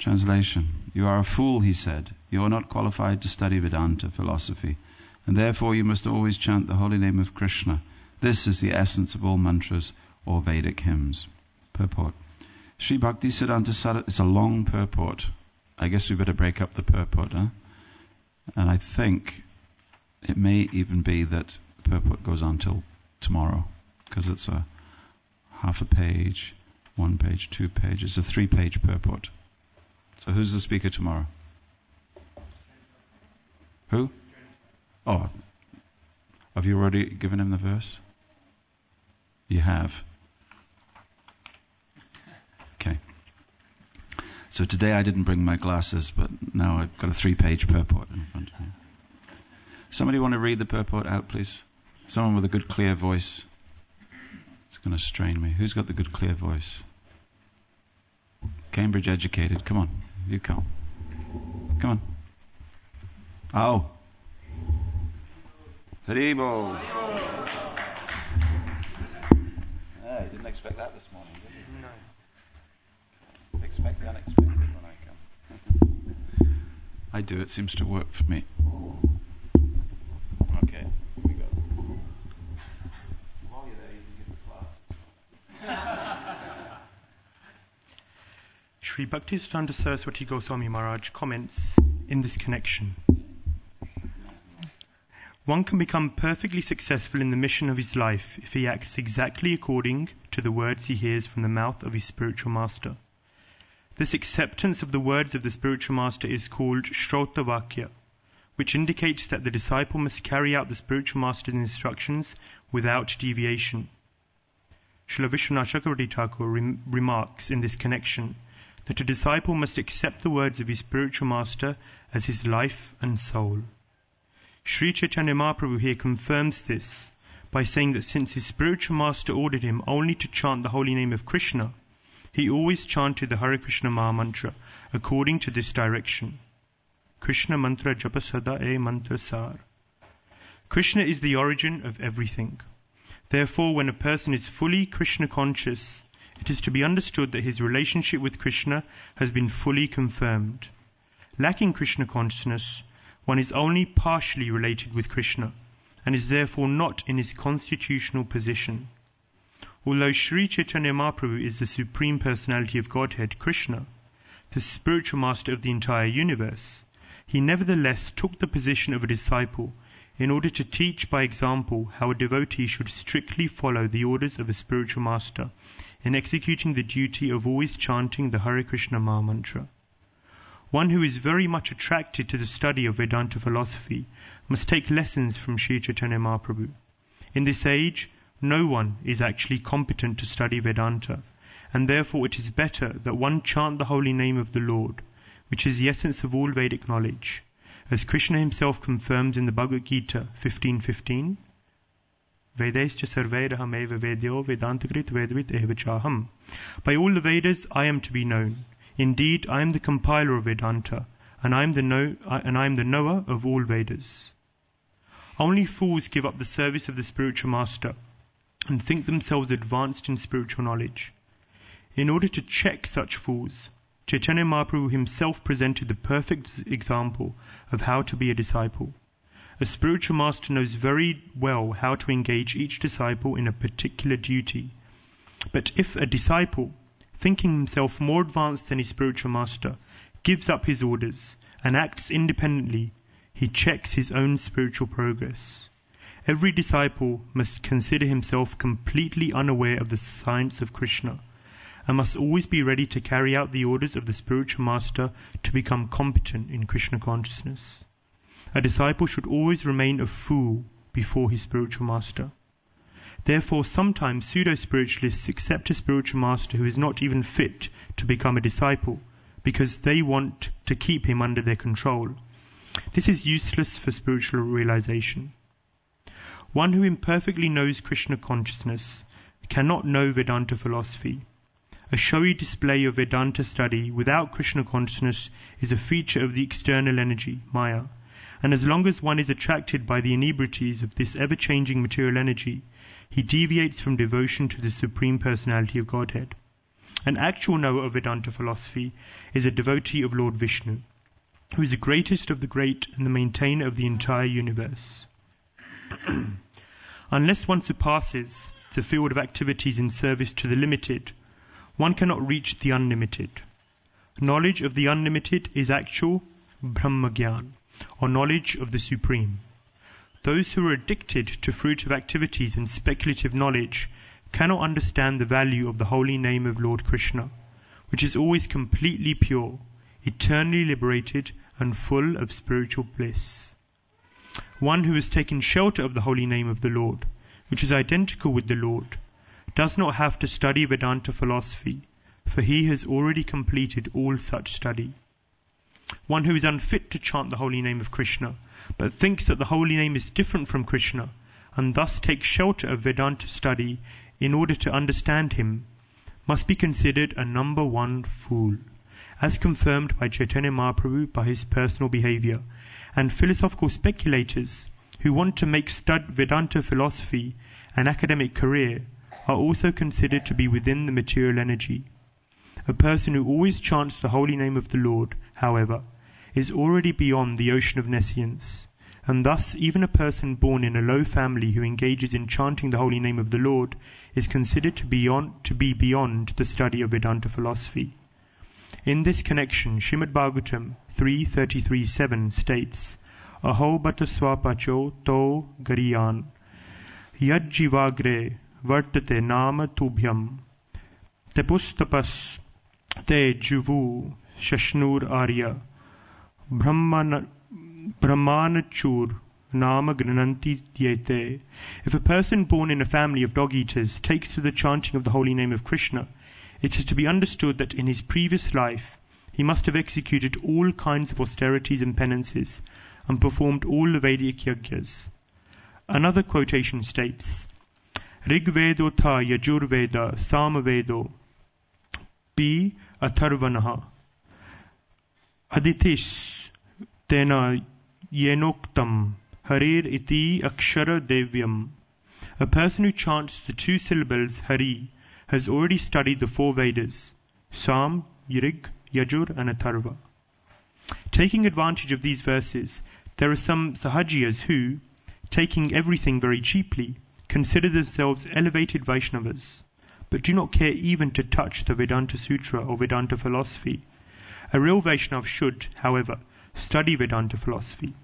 Translation You are a fool, he said. You are not qualified to study Vedanta philosophy, and therefore you must always chant the holy name of Krishna. This is the essence of all mantras or Vedic hymns. Purport. Sri Bhakti Siddhanta Saraswati, it's a long purport. I guess we better break up the purport, huh? And I think it may even be that purport goes on till tomorrow, because it's a half a page, one page, two pages, a three page purport. So who's the speaker tomorrow? Who? Oh, have you already given him the verse? You have. Okay. So today I didn't bring my glasses, but now I've got a three page purport in front of me. Somebody want to read the purport out, please? Someone with a good clear voice. It's going to strain me. Who's got the good clear voice? Cambridge educated. Come on. You come. Come on. Oh. Haribol. Hey, didn't expect that this morning, did you? No. Expect the unexpected when I come. I do, it seems to work for me. Okay, here we go. While you're there, you can give the class. Sri Bhaktisiddhanta Saraswati Goswami Maharaj comments in this connection. One can become perfectly successful in the mission of his life if he acts exactly according to the words he hears from the mouth of his spiritual master. This acceptance of the words of the spiritual master is called Shrotavakya, which indicates that the disciple must carry out the spiritual master's instructions without deviation. Srila Vishwanath Chakravarti Thakur rem- remarks in this connection that a disciple must accept the words of his spiritual master as his life and soul. Sri Chaitanya Mahaprabhu here confirms this by saying that since his spiritual master ordered him only to chant the holy name of Krishna, he always chanted the Hare Krishna Maha Mantra according to this direction. Krishna Mantra Japa Sada E Mantra Sar. Krishna is the origin of everything. Therefore, when a person is fully Krishna conscious, it is to be understood that his relationship with Krishna has been fully confirmed. Lacking Krishna consciousness, one is only partially related with Krishna and is therefore not in his constitutional position. Although Sri Chaitanya Mahaprabhu is the Supreme Personality of Godhead, Krishna, the spiritual master of the entire universe, he nevertheless took the position of a disciple in order to teach by example how a devotee should strictly follow the orders of a spiritual master in executing the duty of always chanting the Hare Krishna Maha Mantra. One who is very much attracted to the study of Vedanta philosophy must take lessons from Sri Chaitanya Mahaprabhu. In this age, no one is actually competent to study Vedanta, and therefore it is better that one chant the holy name of the Lord, which is the essence of all Vedic knowledge, as Krishna himself confirms in the Bhagavad Gita 15.15, Vedescha sarvairahameva vedyo vedantagrit vedvit evachaham. By all the Vedas I am to be known. Indeed, I am the compiler of Vedanta, and I am the, know, and I am the knower of all Vedas. Only fools give up the service of the spiritual master and think themselves advanced in spiritual knowledge. In order to check such fools, Chaitanya Mahaprabhu himself presented the perfect example of how to be a disciple. A spiritual master knows very well how to engage each disciple in a particular duty. But if a disciple, thinking himself more advanced than his spiritual master, gives up his orders and acts independently, he checks his own spiritual progress. Every disciple must consider himself completely unaware of the science of Krishna and must always be ready to carry out the orders of the spiritual master to become competent in Krishna consciousness. A disciple should always remain a fool before his spiritual master. Therefore, sometimes pseudo spiritualists accept a spiritual master who is not even fit to become a disciple because they want to keep him under their control. This is useless for spiritual realization. One who imperfectly knows Krishna consciousness cannot know Vedanta philosophy. A showy display of Vedanta study without Krishna consciousness is a feature of the external energy, Maya. And as long as one is attracted by the inebrities of this ever changing material energy, he deviates from devotion to the Supreme Personality of Godhead. An actual knower of Vedanta philosophy is a devotee of Lord Vishnu, who is the greatest of the great and the maintainer of the entire universe. Unless one surpasses the field of activities in service to the limited, one cannot reach the unlimited. Knowledge of the unlimited is actual Brahmagyan, or knowledge of the Supreme. Those who are addicted to fruitive activities and speculative knowledge cannot understand the value of the holy name of Lord Krishna, which is always completely pure, eternally liberated, and full of spiritual bliss. One who has taken shelter of the holy name of the Lord, which is identical with the Lord, does not have to study Vedanta philosophy, for he has already completed all such study. One who is unfit to chant the holy name of Krishna, but thinks that the holy name is different from Krishna, and thus takes shelter of Vedanta study in order to understand him, must be considered a number one fool, as confirmed by Chaitanya Mahaprabhu by his personal behavior, and philosophical speculators who want to make stud Vedanta philosophy an academic career are also considered to be within the material energy. A person who always chants the holy name of the Lord, however, is already beyond the ocean of nescience, and thus even a person born in a low family who engages in chanting the holy name of the Lord is considered to, beyond, to be beyond the study of Vedanta philosophy. In this connection, Shrimad Bhagavatam 3.33.7 states, Aho bata swapacho to gariyan, yajjivagre vartate nama tubhyam, tepustapas te juvu shashnur arya, brahman, brahmanachur Nama Gnananti Dyete. If a person born in a family of dog eaters takes to the chanting of the holy name of Krishna, it is to be understood that in his previous life he must have executed all kinds of austerities and penances and performed all the Vedic yajnas. Another quotation states, Rigvedo tha yajurveda samavedo pi atharvanaha aditis tena yenoktam Harir iti akshara devyam. A person who chants the two syllables Hari has already studied the four Vedas, Sam, Rig, Yajur, and Atharva. Taking advantage of these verses, there are some Sahajiyas who, taking everything very cheaply, consider themselves elevated Vaishnavas, but do not care even to touch the Vedanta Sutra or Vedanta philosophy. A real Vaishnav should, however, study Vedanta philosophy.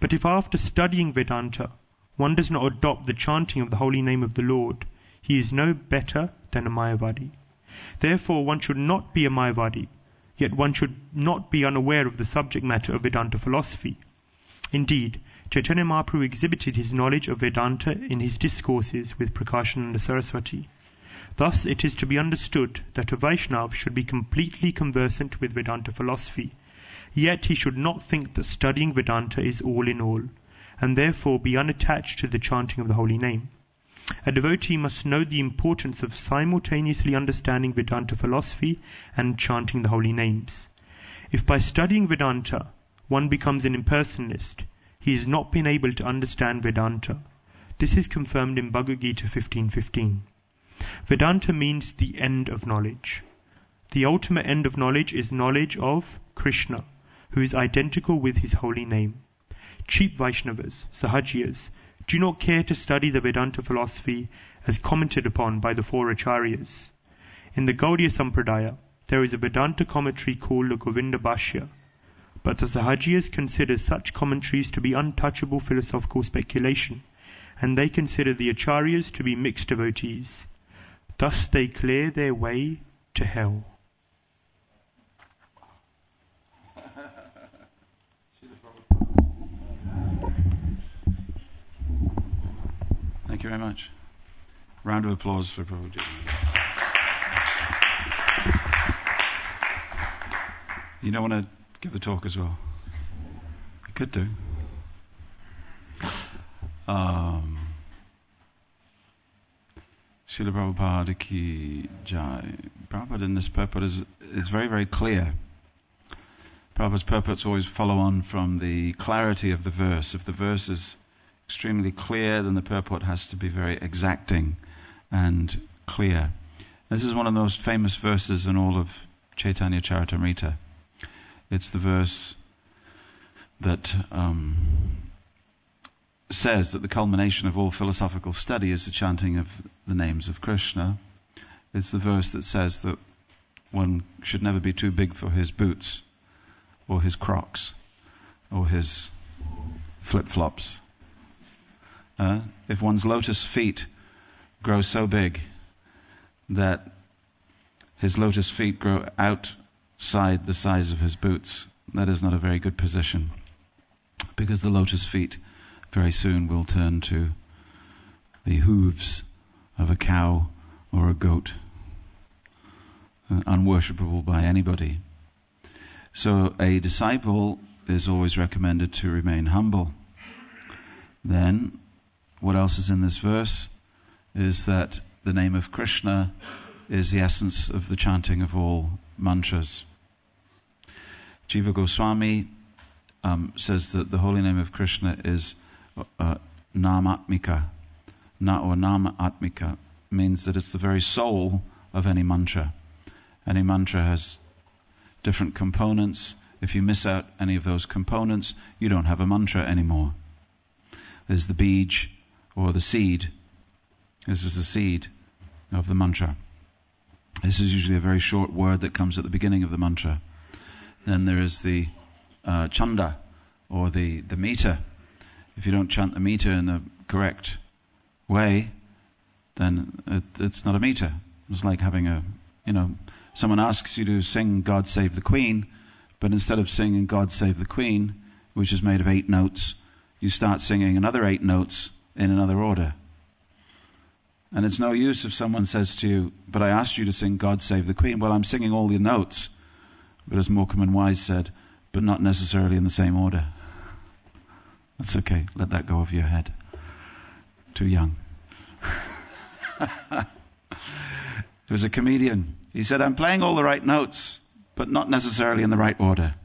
But if after studying Vedanta one does not adopt the chanting of the holy name of the Lord, he is no better than a Mayavadi. Therefore one should not be a Mayavadi, yet one should not be unaware of the subject matter of Vedanta philosophy. Indeed, Chaitanya Mahaprabhu exhibited his knowledge of Vedanta in his discourses with Prakashananda Saraswati. Thus it is to be understood that a Vaishnav should be completely conversant with Vedanta philosophy, Yet he should not think that studying Vedanta is all in all, and therefore be unattached to the chanting of the holy name. A devotee must know the importance of simultaneously understanding Vedanta philosophy and chanting the holy names. If by studying Vedanta one becomes an impersonalist, he has not been able to understand Vedanta. This is confirmed in Bhagavad Gita 15.15. Vedanta means the end of knowledge. The ultimate end of knowledge is knowledge of Krishna who is identical with his holy name. Cheap Vaishnavas, Sahajiyas, do not care to study the Vedanta philosophy as commented upon by the four Acharyas. In the Gaudiya Sampradaya, there is a Vedanta commentary called the Govinda Bhashya, but the Sahajiyas consider such commentaries to be untouchable philosophical speculation, and they consider the Acharyas to be mixed devotees. Thus they clear their way to hell. Thank you very much. Round of applause for Prabhuji. You don't want to give the talk as well? You could do. Um, Srila Prabhupada ki jai. Prabhupada in this purport is, is very, very clear. Prabhupada's purports always follow on from the clarity of the verse. If the verse is extremely clear, then the purport has to be very exacting and clear. This is one of the most famous verses in all of Chaitanya Charitamrita. It's the verse that um, says that the culmination of all philosophical study is the chanting of the names of Krishna. It's the verse that says that one should never be too big for his boots or his crocs or his flip flops. Uh, if one's lotus feet grow so big that his lotus feet grow outside the size of his boots, that is not a very good position. Because the lotus feet very soon will turn to the hooves of a cow or a goat, uh, unworshipable by anybody. So a disciple is always recommended to remain humble. Then, what else is in this verse is that the name of Krishna is the essence of the chanting of all mantras. Jiva Goswami um, says that the holy name of Krishna is uh, namatmika, na or nama atmika, means that it's the very soul of any mantra. Any mantra has different components. If you miss out any of those components, you don't have a mantra anymore. There's the beej or the seed. This is the seed of the mantra. This is usually a very short word that comes at the beginning of the mantra. Then there is the uh, chanda or the, the meter if you don't chant the meter in the correct way, then it, it's not a meter. It's like having a, you know, someone asks you to sing God Save the Queen, but instead of singing God Save the Queen, which is made of eight notes, you start singing another eight notes in another order. And it's no use if someone says to you, but I asked you to sing God Save the Queen. Well, I'm singing all the notes. But as Morecambe and Wise said, but not necessarily in the same order. That's okay. Let that go over your head. Too young. there was a comedian. He said, I'm playing all the right notes, but not necessarily in the right order.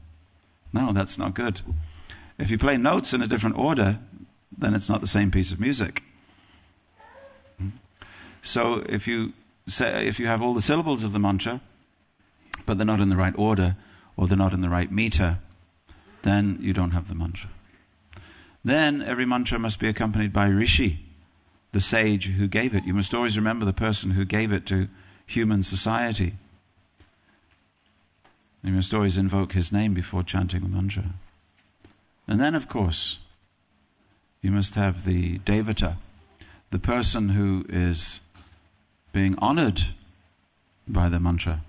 No, that's not good. If you play notes in a different order, then it's not the same piece of music. So if you say, if you have all the syllables of the mantra, but they're not in the right order, or they're not in the right meter, then you don't have the mantra. Then every mantra must be accompanied by Rishi, the sage who gave it. You must always remember the person who gave it to human society. You must always invoke his name before chanting the mantra. And then, of course, you must have the Devata, the person who is being honored by the mantra.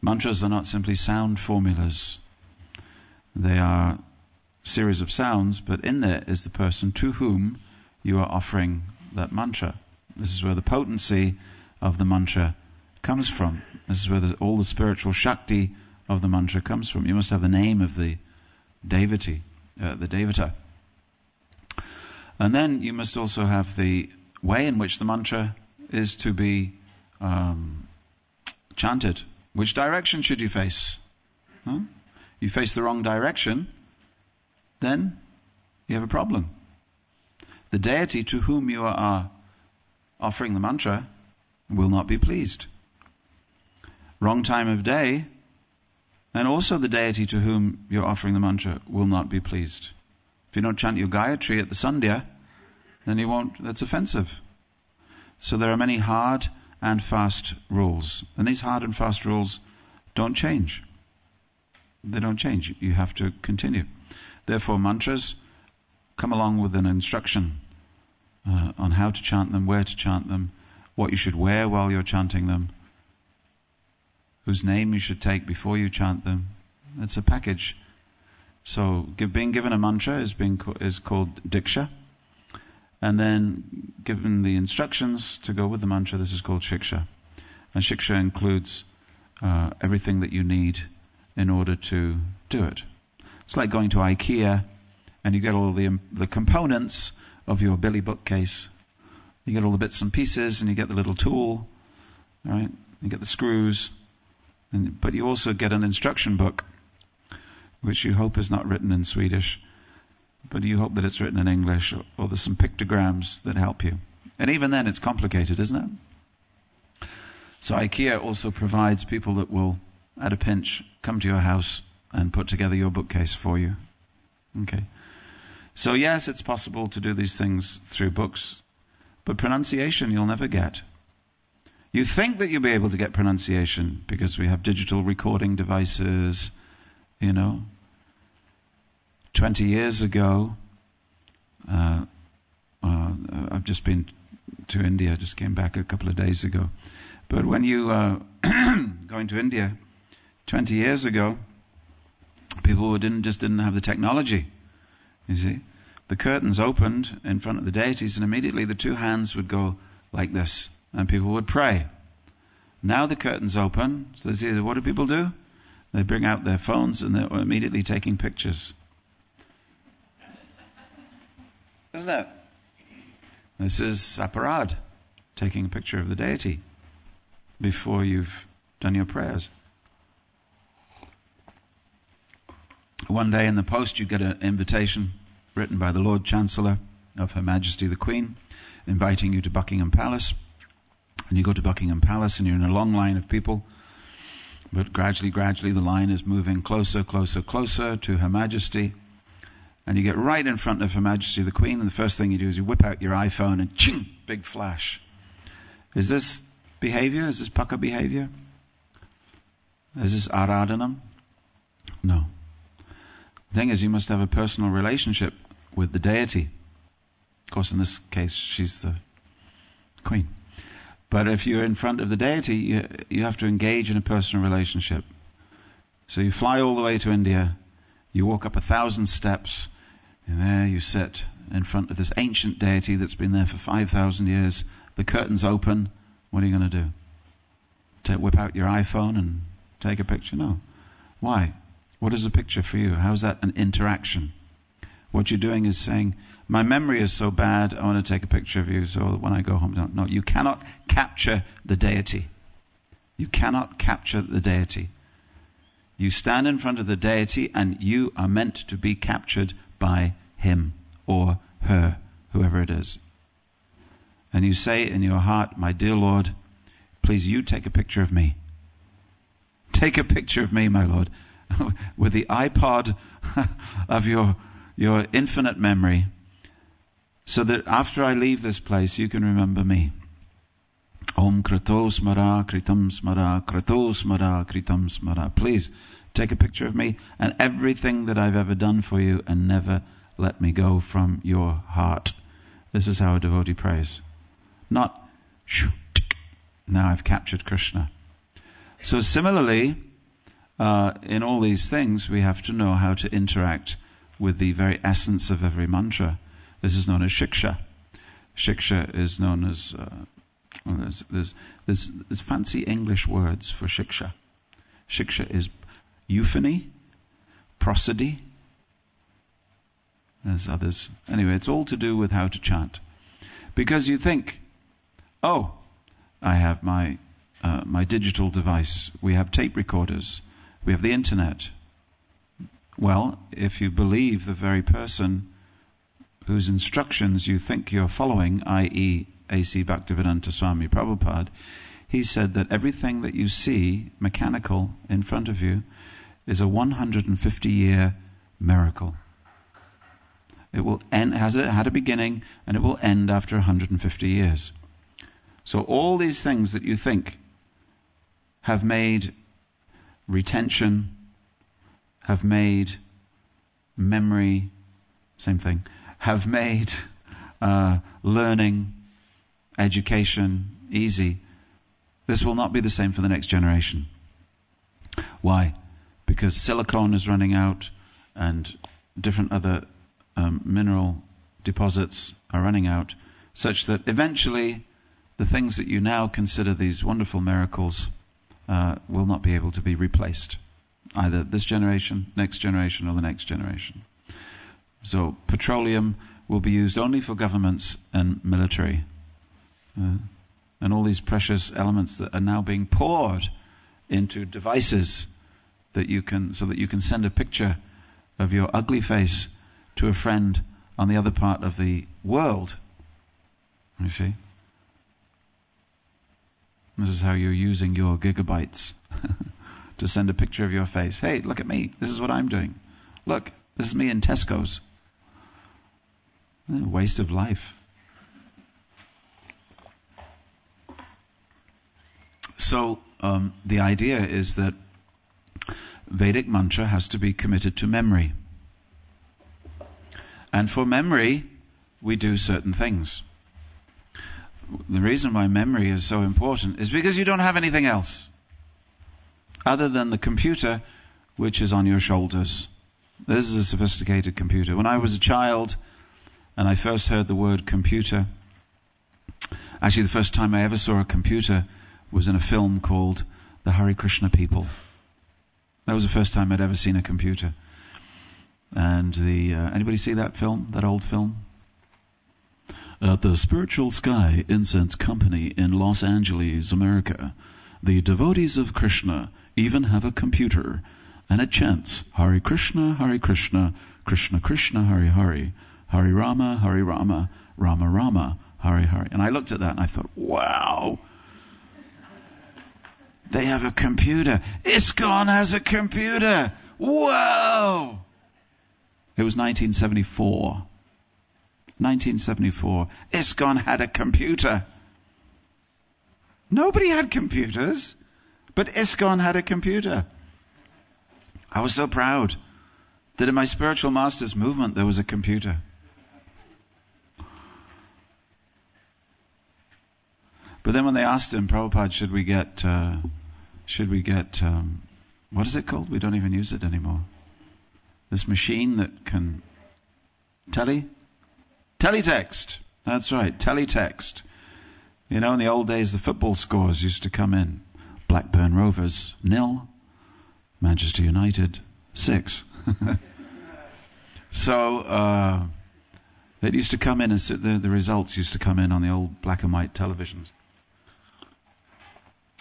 Mantras are not simply sound formulas. They are series of sounds, but in there is the person to whom you are offering that mantra. This is where the potency of the mantra comes from. This is where the, all the spiritual shakti of the mantra comes from. You must have the name of the devotee, uh, the devata. And then you must also have the way in which the mantra is to be um, chanted. Which direction should you face? Huh? You face the wrong direction, then you have a problem. The deity to whom you are offering the mantra will not be pleased. Wrong time of day, and also the deity to whom you're offering the mantra will not be pleased. If you don't chant your Gayatri at the Sandhya, then you won't, that's offensive. So there are many hard and fast rules. And these hard and fast rules don't change. They don't change. You have to continue. Therefore, mantras come along with an instruction uh, on how to chant them, where to chant them, what you should wear while you're chanting them, whose name you should take before you chant them. It's a package. So, being given a mantra is being is called diksha, and then given the instructions to go with the mantra, this is called shiksha. And shiksha includes uh, everything that you need in order to do it. It's like going to IKEA and you get all the, the components of your Billy bookcase. You get all the bits and pieces and you get the little tool, right? You get the screws, and, but you also get an instruction book, which you hope is not written in Swedish, but you hope that it's written in English, or, or there's some pictograms that help you. And even then, it's complicated, isn't it? So IKEA also provides people that will, at a pinch, come to your house and put together your bookcase for you. Okay. So yes, it's possible to do these things through books, but pronunciation you'll never get. You think that you'll be able to get pronunciation because we have digital recording devices, you know. 20 years ago, uh, uh, I've just been to India, just came back a couple of days ago. But when you uh, going to India 20 years ago, people didn't just didn't have the technology. You see, the curtains opened in front of the deities, and immediately the two hands would go like this, and people would pray. Now the curtains open, so what do people do? They bring out their phones and they're immediately taking pictures. Isn't it? This is aparad, taking a picture of the deity before you've done your prayers. One day in the post, you get an invitation written by the Lord Chancellor of Her Majesty the Queen, inviting you to Buckingham Palace. And you go to Buckingham Palace and you're in a long line of people. But gradually, gradually, the line is moving closer, closer, closer to Her Majesty. And you get right in front of Her Majesty the Queen, and the first thing you do is you whip out your iPhone and ching, big flash. Is this behavior? Is this pucker behavior? Is this aradhanam? No. The thing is, you must have a personal relationship with the deity. Of course, in this case, she's the queen. But if you're in front of the deity, you, you have to engage in a personal relationship. So you fly all the way to India, you walk up a thousand steps, and there you sit in front of this ancient deity that's been there for 5,000 years. The curtains open. What are you going to do? To whip out your iPhone and take a picture? No. Why? What is a picture for you? How is that an interaction? What you're doing is saying, my memory is so bad, I want to take a picture of you so when I go home. No, no, you cannot capture the deity. You cannot capture the deity. You stand in front of the deity and you are meant to be captured by him or her, whoever it is. And you say in your heart, my dear Lord, please you take a picture of me. Take a picture of me, my Lord. with the iPod of your, your infinite memory so that after I leave this place, you can remember me. Om Krato Smara Kritam Smara Krato Smara Kritam Smara. Please take a picture of me and everything that I've ever done for you and never let me go from your heart. This is how a devotee prays. Not, now I've captured Krishna. So similarly, uh, in all these things, we have to know how to interact with the very essence of every mantra. This is known as shiksha. Shiksha is known as, uh, there's, there's, there's, there's fancy English words for shiksha. Shiksha is euphony, prosody. There's others. Anyway, it's all to do with how to chant. Because you think, oh, I have my, uh, my digital device. We have tape recorders. We have the internet. Well, if you believe the very person whose instructions you think you're following, i.e., A.C. Bhaktivedanta Swami Prabhupada, he said that everything that you see mechanical in front of you is a 150 year miracle. It will end, has it had a beginning and it will end after 150 years. So all these things that you think have made retention, have made memory, same thing, have made uh, learning, education easy. This will not be the same for the next generation. Why? Because silicon is running out and different other um, mineral deposits are running out, such that eventually the things that you now consider these wonderful miracles uh, will not be able to be replaced. Either this generation, next generation, or the next generation. So petroleum will be used only for governments and military. Uh, and all these precious elements that are now being poured into devices that you can, so that you can send a picture of your ugly face to a friend on the other part of the world. You see? This is how you're using your gigabytes to send a picture of your face. Hey, look at me. This is what I'm doing. Look, this is me in Tesco's. Waste of life. So, um, the idea is that Vedic mantra has to be committed to memory. And for memory, we do certain things. The reason why memory is so important is because you don't have anything else other than the computer which is on your shoulders. This is a sophisticated computer. When I was a child and I first heard the word computer, actually the first time I ever saw a computer was in a film called The Hare Krishna People. That was the first time I'd ever seen a computer. And the uh, anybody see that film? That old film? At the Spiritual Sky Incense Company in Los Angeles, America, the devotees of Krishna even have a computer, and it chants Hare Krishna, Hare Krishna, Krishna Krishna, Hare Hare, Hare Rama, Hare Rama, Rama Rama, Hare Hare. And I looked at that and I thought, wow. They have a computer. ISKCON has a computer. Whoa! It was 1974. 1974. ISKCON had a computer. Nobody had computers, but ISKCON had a computer. I was so proud that in my spiritual master's movement there was a computer. But then when they asked him, Prabhupada, should we get, uh, should we get, um, what is it called? We don't even use it anymore this machine that can tele teletext. That's right, teletext. You know, in the old days, the football scores used to come in. Blackburn Rovers nil, Manchester United six. so uh, it used to come in, and the, the results used to come in on the old black and white televisions.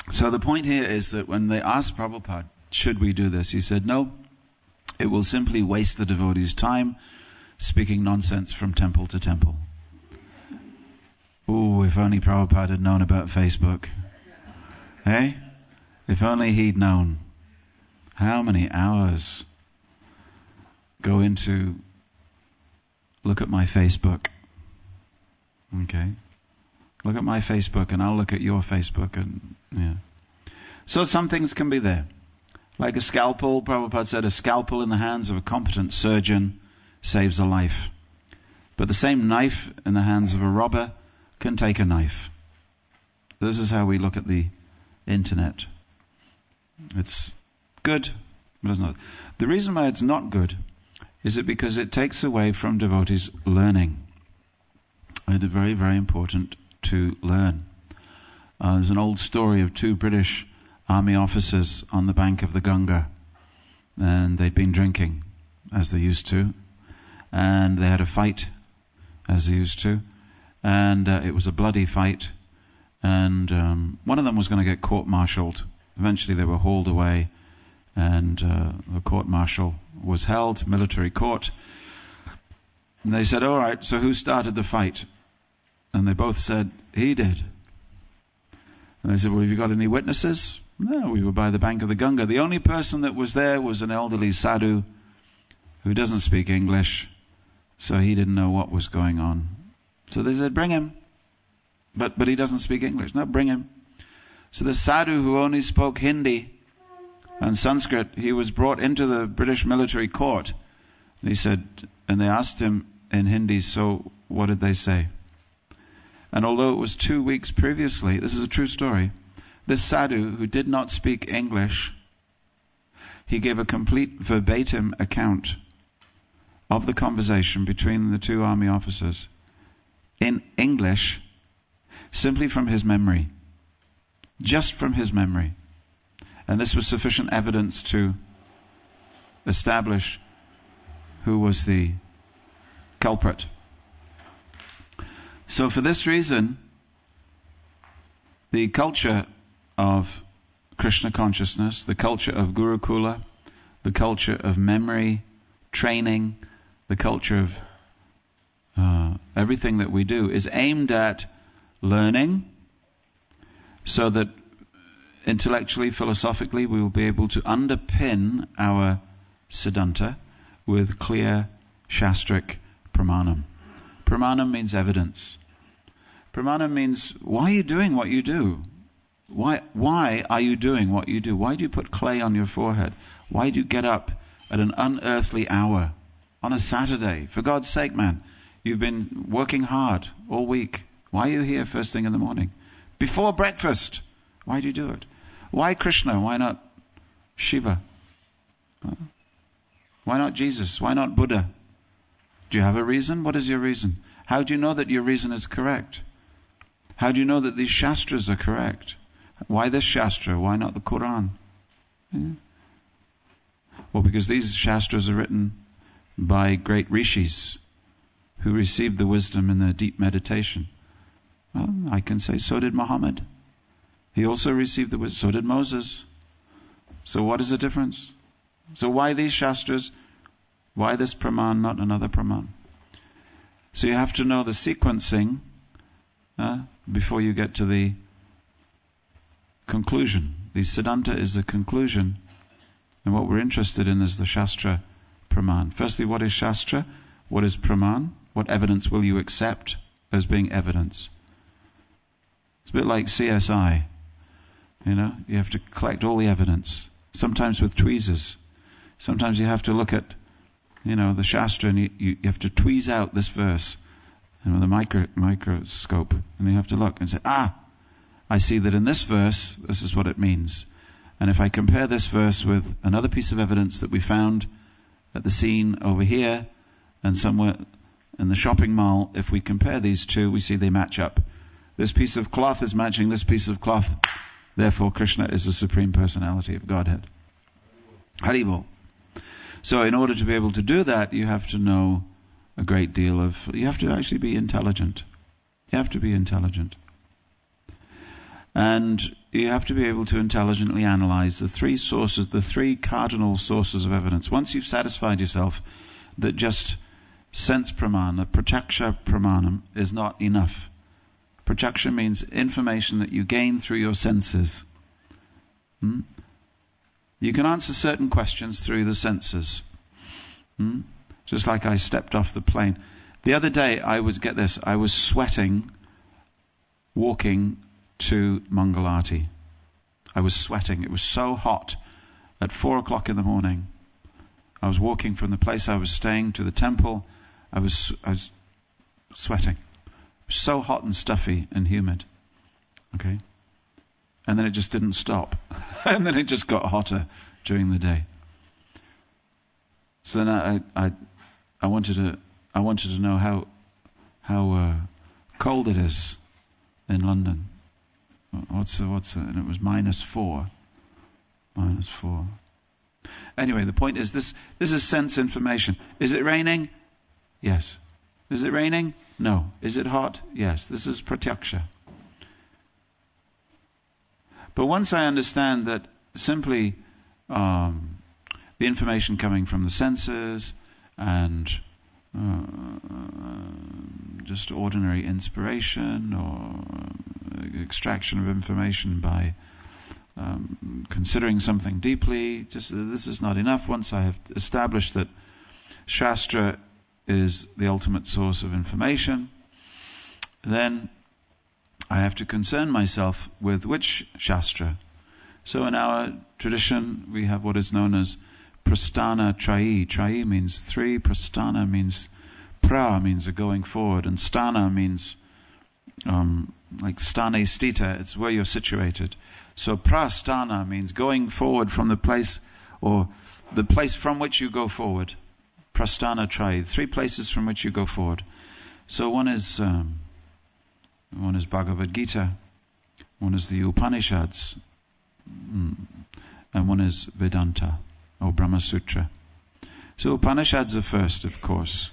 So the point here is that when they asked Prabhupada, should we do this? He said, no, it will simply waste the devotee's time speaking nonsense from temple to temple. Ooh, if only Prabhupada had known about Facebook. Hey? If only he'd known how many hours go into look at my Facebook. Okay? Look at my Facebook and I'll look at your Facebook and yeah. So some things can be there. Like a scalpel, Prabhupada said, a scalpel in the hands of a competent surgeon saves a life. But the same knife in the hands of a robber can take a knife. This is how we look at the internet. It's good, but it's not. The reason why it's not good is it because it takes away from devotees learning. It's very, very important to learn. Uh, there's an old story of two British army officers on the bank of the Ganga. And they'd been drinking, as they used to. And they had a fight, as they used to. And uh, it was a bloody fight. And um, one of them was going to get court-martialed. Eventually they were hauled away. And uh, the court-martial was held, military court. And they said, all right, so who started the fight? And they both said, he did. And they said, well, have you got any witnesses? No, we were by the bank of the Ganga. The only person that was there was an elderly sadhu who doesn't speak English, so he didn't know what was going on. So they said, bring him. But, but he doesn't speak English. No, bring him. So the sadhu who only spoke Hindi and Sanskrit, he was brought into the British military court. And he said, and they asked him in Hindi, so what did they say? And although it was two weeks previously, this is a true story, this sadhu, who did not speak English, he gave a complete verbatim account of the conversation between the two army officers in English simply from his memory. Just from his memory. And this was sufficient evidence to establish who was the culprit. So for this reason, the culture of Krishna consciousness, the culture of Gurukula, the culture of memory, training, the culture of uh, everything that we do is aimed at learning so that intellectually, philosophically, we will be able to underpin our Siddhanta with clear Shastric pramanam. Pramanam means evidence. Pramanam means why are you doing what you do? Why, why are you doing what you do? Why do you put clay on your forehead? Why do you get up at an unearthly hour on a Saturday? For God's sake, man, you've been working hard all week. Why are you here first thing in the morning? Before breakfast. Why do you do it? Why Krishna? Why not Shiva? Why not Jesus? Why not Buddha? Do you have a reason? What is your reason? How do you know that your reason is correct? How do you know that these Shastras are correct? Why this Shastra? Why not the Quran? Yeah. Well, because these Shastras are written by great rishis who received the wisdom in their deep meditation. Well, I can say so did Muhammad. He also received the wisdom. So did Moses. So what is the difference? So why these Shastras? Why this Praman, not another Praman? So you have to know the sequencing uh, before you get to the conclusion. The Siddhanta is the conclusion. And what we're interested in is the Shastra Praman. Firstly, what is Shastra? What is Praman? What evidence will you accept as being evidence? It's a bit like CSI. You know, you have to collect all the evidence. Sometimes with tweezers. Sometimes you have to look at, you know, the Shastra and you, you, have to tweeze out this verse and with a micro, microscope and you have to look and say, ah, I see that in this verse, this is what it means. And if I compare this verse with another piece of evidence that we found at the scene over here and somewhere in the shopping mall, if we compare these two, we see they match up. This piece of cloth is matching this piece of cloth. Therefore, Krishna is the Supreme Personality of Godhead. Haribol. So in order to be able to do that, you have to know a great deal of, you have to actually be intelligent. You have to be intelligent. And you have to be able to intelligently analyze the three sources, the three cardinal sources of evidence. Once you've satisfied yourself that just sense pramana, pratyaksha pramanam, is not enough. Pratyaksha means information that you gain through your senses. Hmm? You can answer certain questions through the senses. Hmm? Just like I stepped off the plane. The other day, I was, get this, I was sweating walking to Mangalati. I was sweating. It was so hot at four o'clock in the morning. I was walking from the place I was staying to the temple. I was, I was sweating. Was so hot and stuffy and humid. Okay? And then it just didn't stop. and then it just got hotter during the day. So then I, I, I wanted to, I wanted to know how, how uh, cold it is in London. What's the, what's the, and it was minus four. Minus four. Anyway, the point is this, this is sense information. Is it raining? Yes. Is it raining? No. Is it hot? Yes. This is pratyaksha. But once I understand that simply um, the information coming from the senses and uh, just ordinary inspiration or extraction of information by um, considering something deeply, just this is not enough. Once I have established that Shastra is the ultimate source of information, then I have to concern myself with which Shastra. So in our tradition, we have what is known as Prasthana Trayi. Trayi means three, Prasthana means pra means a going forward, and sthana means um, like sthane stita, it's where you're situated. So prasthana means going forward from the place, or the place from which you go forward. Prasthana Trayi, three places from which you go forward. So one is um, one is Bhagavad Gita, one is the Upanishads, mm, and one is Vedanta, or Brahma Sutra. So Upanishads are first, of course.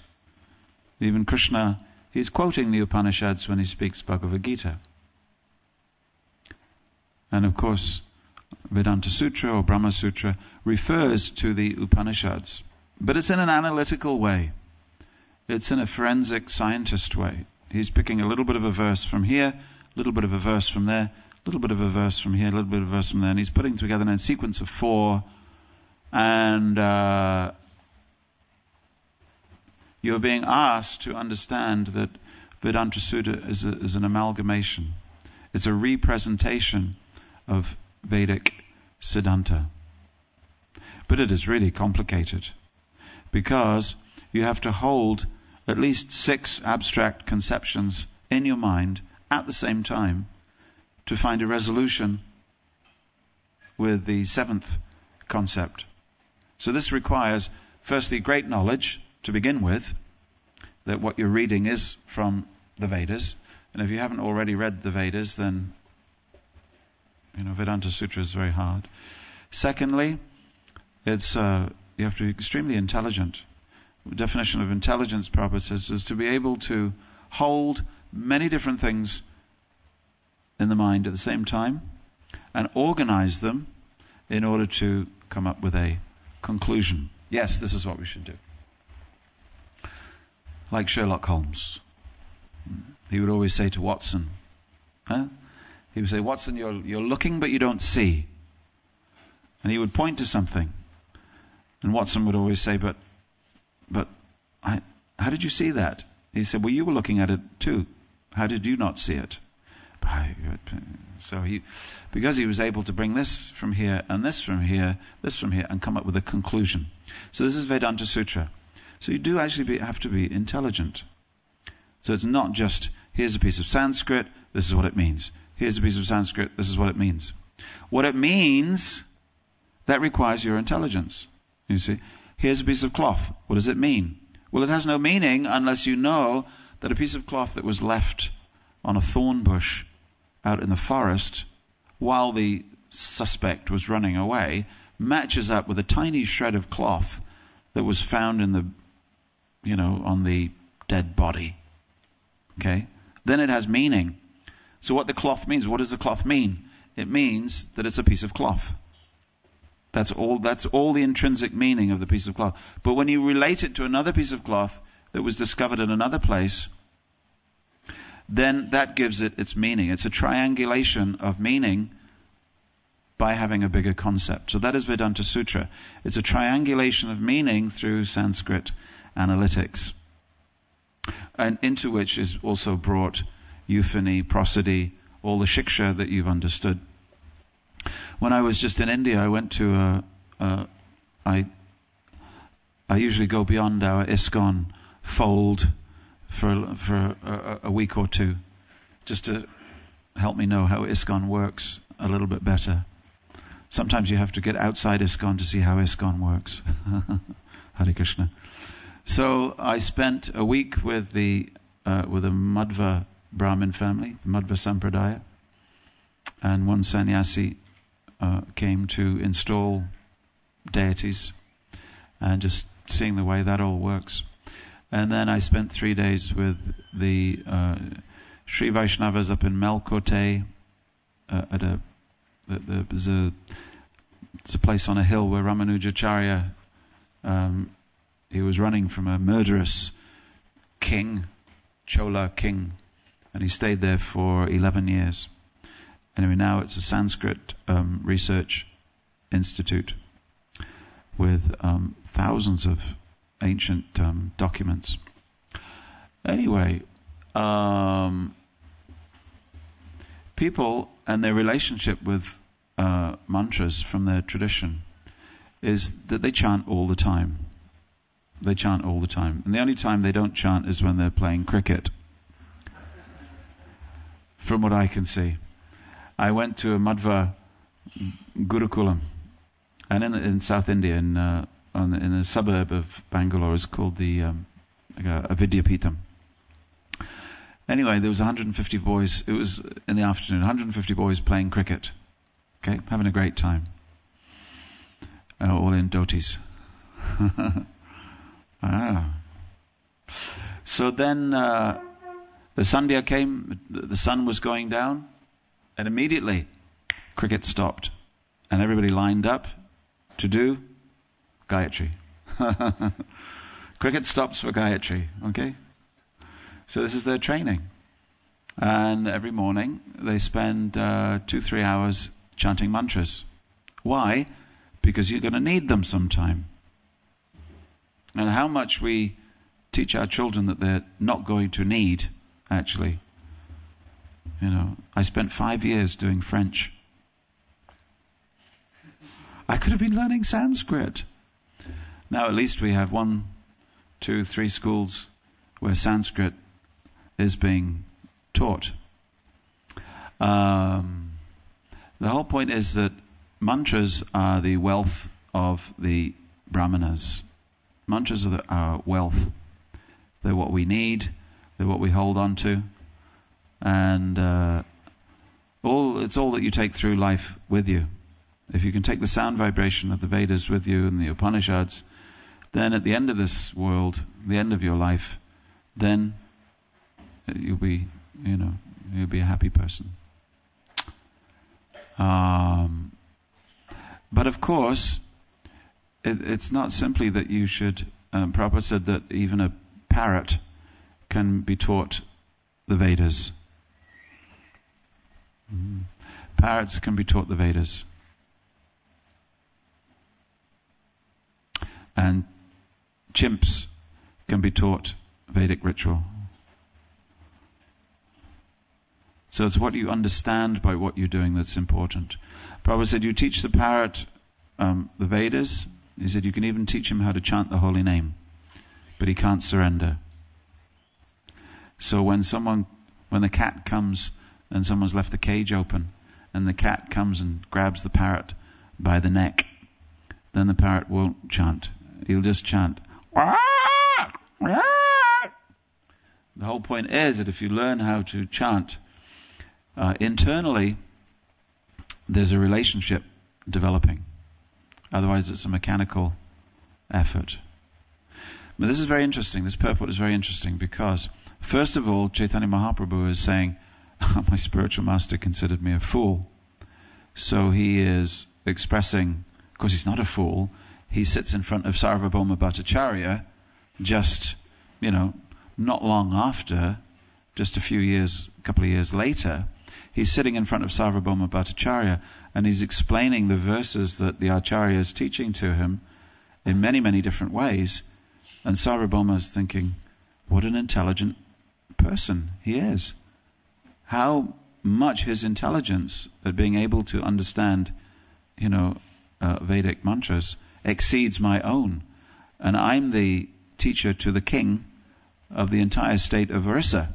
Even Krishna, he's quoting the Upanishads when he speaks Bhagavad Gita. And of course, Vedanta Sutra or Brahma Sutra refers to the Upanishads, but it's in an analytical way. It's in a forensic scientist way. He's picking a little bit of a verse from here, a little bit of a verse from there, a little bit of a verse from here, a little bit of a verse from there, and he's putting together a sequence of four, and uh, you're being asked to understand that Vedanta Sutra is, a, is an amalgamation. It's a representation of Vedic Siddhanta. But it is really complicated because you have to hold at least six abstract conceptions in your mind at the same time to find a resolution with the seventh concept. So this requires, firstly, great knowledge to begin with, that what you're reading is from the Vedas. And if you haven't already read the Vedas, then, you know, Vedanta Sutra is very hard. Secondly, it's, uh, you have to be extremely intelligent. Definition of intelligence, purposes is to be able to hold many different things in the mind at the same time and organize them in order to come up with a conclusion. Yes, this is what we should do. Like Sherlock Holmes. He would always say to Watson, huh? He would say, Watson, you're, you're looking but you don't see. And he would point to something. And Watson would always say, but, how did you see that? He said, well, you were looking at it too. How did you not see it? So he, because he was able to bring this from here and this from here, this from here, and come up with a conclusion. So this is Vedanta Sutra. So you do actually be, have to be intelligent. So it's not just, here's a piece of Sanskrit, this is what it means. Here's a piece of Sanskrit, this is what it means. What it means, that requires your intelligence. You see, here's a piece of cloth. What does it mean? Well, it has no meaning unless you know that a piece of cloth that was left on a thorn bush out in the forest while the suspect was running away matches up with a tiny shred of cloth that was found in the, you know, on the dead body. Okay? Then it has meaning. So what the cloth means, what does the cloth mean? It means that it's a piece of cloth. That's all, that's all the intrinsic meaning of the piece of cloth. But when you relate it to another piece of cloth that was discovered in another place, then that gives it its meaning. It's a triangulation of meaning by having a bigger concept. So that is Vedanta Sutra. It's a triangulation of meaning through Sanskrit analytics. And into which is also brought euphony, prosody, all the shiksha that you've understood. When I was just in India, I went to a, a I, I usually go beyond our ISKCON fold for, for a, a week or two, just to help me know how ISKCON works a little bit better. Sometimes you have to get outside ISKCON to see how ISKCON works. Hare Krishna. So I spent a week with the uh, with a Madhva Brahmin family, Madhva Sampradaya, and one sannyasi uh, came to install deities, and just seeing the way that all works. And then I spent three days with the uh, Sri Vaishnavas up in Melkote uh, at a there's a it's a place on a hill where Ramanujacharya um, he was running from a murderous king, Chola king, and he stayed there for 11 years. Anyway, now it's a Sanskrit um, research institute with um, thousands of ancient um, documents. Anyway, um, people and their relationship with uh, mantras from their tradition is that they chant all the time. They chant all the time. And the only time they don't chant is when they're playing cricket. From what I can see. I went to a Madhva Gurukulam, and in, in South India, in uh, in a suburb of Bangalore is called the um, like a, a Anyway, there was 150 boys. It was in the afternoon. 150 boys playing cricket. Okay, having a great time. Uh, all in dhotis. ah. So then uh, the Sandhya came. The sun was going down, and immediately cricket stopped, and everybody lined up to do Gayatri. Cricket stops for Gayatri, okay? So this is their training. And every morning they spend uh, two, three hours chanting mantras. Why? Because you're going to need them sometime. And how much we teach our children that they're not going to need, actually. You know, I spent five years doing French. I could have been learning Sanskrit. Now at least we have one, two, three schools where Sanskrit is being taught. Um, the whole point is that mantras are the wealth of the brahmanas. Mantras are the, our wealth. They're what we need. They're what we hold on to, and uh, all it's all that you take through life with you. If you can take the sound vibration of the Vedas with you and the Upanishads, then at the end of this world, the end of your life, then you'll be, you know, you'll be a happy person. Um, but of course, it, it's not simply that you should. Um, Prabhupada said that even a parrot can be taught the Vedas. Mm. Parrots can be taught the Vedas. And chimps can be taught Vedic ritual. So it's what you understand by what you're doing that's important. Prabhupada said, you teach the parrot um, the Vedas. He said, you can even teach him how to chant the holy name. But he can't surrender. So when someone, when the cat comes and someone's left the cage open and the cat comes and grabs the parrot by the neck, then the parrot won't chant. He'll just chant. The whole point is that if you learn how to chant uh, internally, there's a relationship developing. Otherwise, it's a mechanical effort. But this is very interesting. This purport is very interesting because, first of all, Chaitanya Mahaprabhu is saying, My spiritual master considered me a fool. So he is expressing, of course, he's not a fool. He sits in front of Sarvabhauma Bhattacharya just, you know, not long after, just a few years, a couple of years later, he's sitting in front of Sarvabhauma Bhattacharya and he's explaining the verses that the Acharya is teaching to him in many, many different ways. And Sarvabhauma is thinking, what an intelligent person he is. How much his intelligence at being able to understand, you know, uh, Vedic mantras exceeds my own. And I'm the teacher to the king of the entire state of Orissa.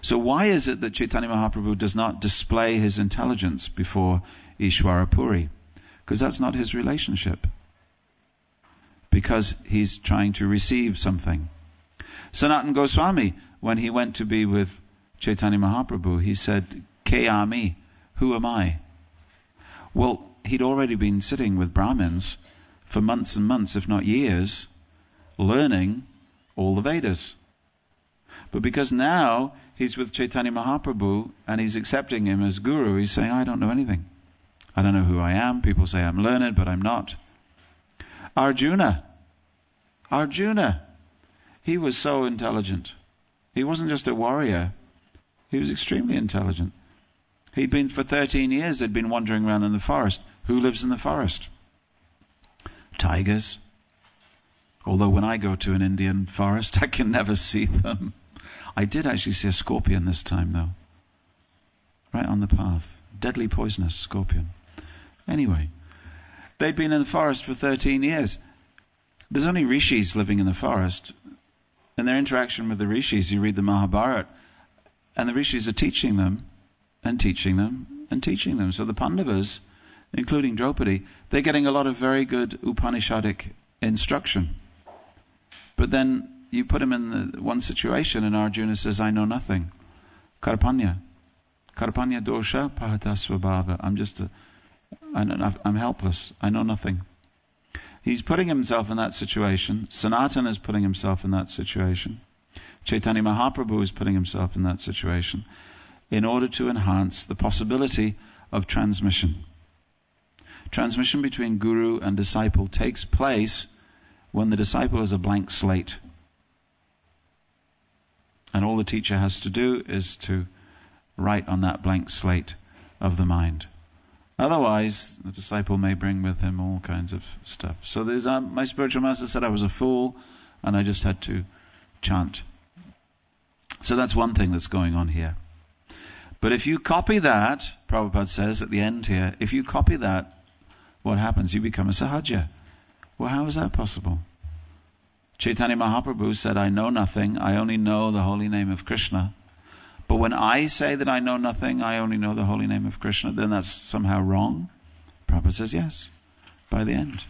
So why is it that Chaitanya Mahaprabhu does not display his intelligence before Ishwara Puri? Because that's not his relationship. Because he's trying to receive something. Sanatan Goswami, when he went to be with Chaitanya Mahaprabhu, he said, Kayami, who am I? Well, he'd already been sitting with Brahmins for months and months, if not years, learning all the Vedas. But because now he's with Chaitanya Mahaprabhu and he's accepting him as guru, he's saying, I don't know anything. I don't know who I am. People say I'm learned, but I'm not. Arjuna. Arjuna. He was so intelligent. He wasn't just a warrior. He was extremely intelligent. He'd been for 13 years, they'd been wandering around in the forest. Who lives in the forest? Tigers. Although when I go to an Indian forest, I can never see them. I did actually see a scorpion this time though. Right on the path. Deadly poisonous scorpion. Anyway, they'd been in the forest for 13 years. There's only rishis living in the forest. In their interaction with the rishis, you read the Mahabharata, and the rishis are teaching them, and teaching them, and teaching them. So the Pandavas, including Draupadi, they're getting a lot of very good Upanishadic instruction. But then you put him in the one situation and Arjuna says, I know nothing. Karpanya. Karpanya dosha pahata svabhava. I'm just a, I'm helpless. I know nothing. He's putting himself in that situation. Sanatan is putting himself in that situation. Chaitanya Mahaprabhu is putting himself in that situation in order to enhance the possibility of transmission. Transmission between guru and disciple takes place when the disciple is a blank slate. And all the teacher has to do is to write on that blank slate of the mind. Otherwise, the disciple may bring with him all kinds of stuff. So there's, um, my spiritual master said I was a fool and I just had to chant. So that's one thing that's going on here. But if you copy that, Prabhupada says at the end here, if you copy that, what happens? You become a sahaja. Well, how is that possible? Chaitanya Mahaprabhu said, I know nothing, I only know the holy name of Krishna. But when I say that I know nothing, I only know the holy name of Krishna, then that's somehow wrong? Prabhupada says, yes, by the end.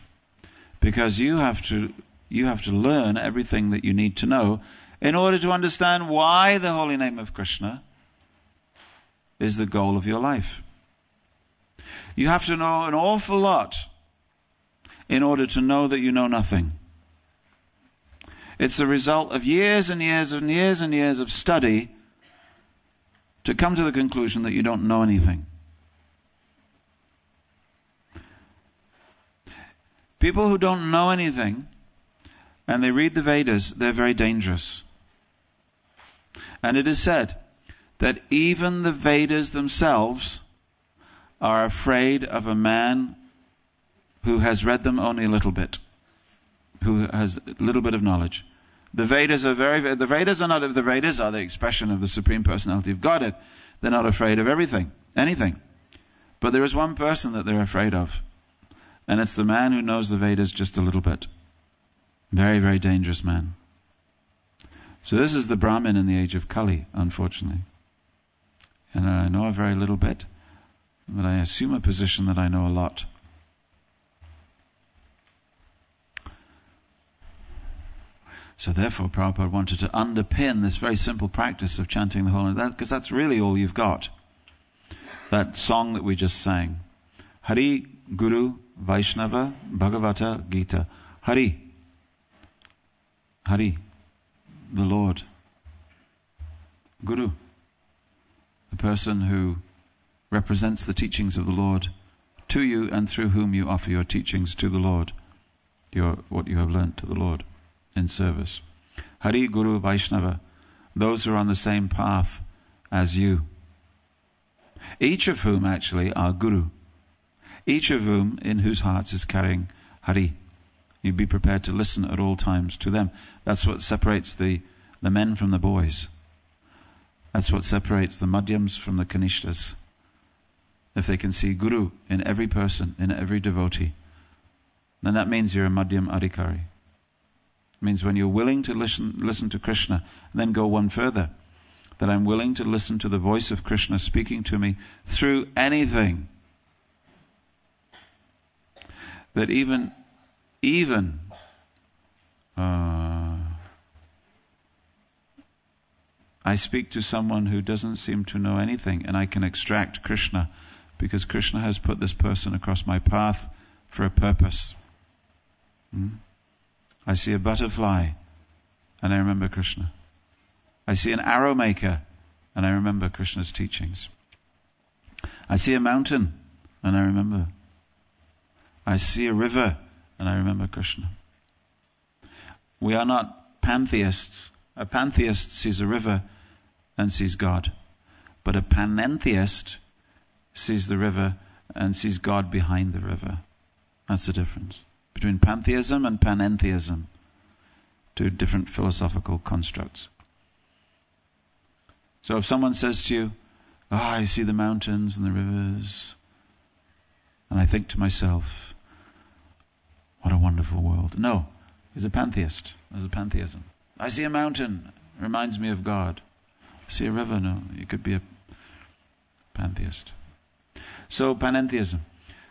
Because you have to, you have to learn everything that you need to know in order to understand why the holy name of Krishna is the goal of your life. You have to know an awful lot in order to know that you know nothing. It's the result of years and years and years and years of study to come to the conclusion that you don't know anything. People who don't know anything and they read the Vedas, they're very dangerous. And it is said that even the Vedas themselves are afraid of a man who has read them only a little bit, who has a little bit of knowledge. The Vedas are very, the Vedas are not, the Vedas are the expression of the Supreme Personality of Godhead. They're not afraid of everything, anything. But there is one person that they're afraid of. And it's the man who knows the Vedas just a little bit. Very, very dangerous man. So this is the Brahmin in the age of Kali, unfortunately. And I know a very little bit, but I assume a position that I know a lot. So therefore, Prabhupada wanted to underpin this very simple practice of chanting the Name, because that's really all you've got. That song that we just sang. Hari, Guru, Vaishnava, Bhagavata, Gita. Hari. Hari. The Lord. Guru. The person who represents the teachings of the Lord to you and through whom you offer your teachings to the Lord. Your, what you have learnt to the Lord in service. Hari Guru Vaishnava, those who are on the same path as you. Each of whom actually are Guru. Each of whom in whose hearts is carrying Hari. You be prepared to listen at all times to them. That's what separates the, the men from the boys. That's what separates the Madhyams from the Kanishtas. If they can see Guru in every person, in every devotee, then that means you're a Madhyam Adhikari. It means when you're willing to listen, listen to Krishna, then go one further. That I'm willing to listen to the voice of Krishna speaking to me through anything. That even, even, uh, I speak to someone who doesn't seem to know anything and I can extract Krishna because Krishna has put this person across my path for a purpose. Hmm? I see a butterfly and I remember Krishna. I see an arrow maker and I remember Krishna's teachings. I see a mountain and I remember. I see a river and I remember Krishna. We are not pantheists. A pantheist sees a river and sees God. But a panentheist sees the river and sees God behind the river. That's the difference between pantheism and panentheism, two different philosophical constructs. So if someone says to you, oh, I see the mountains and the rivers, and I think to myself, what a wonderful world. No, he's a pantheist. There's a pantheism. I see a mountain, reminds me of God. See a river, no, you could be a pantheist. So panentheism.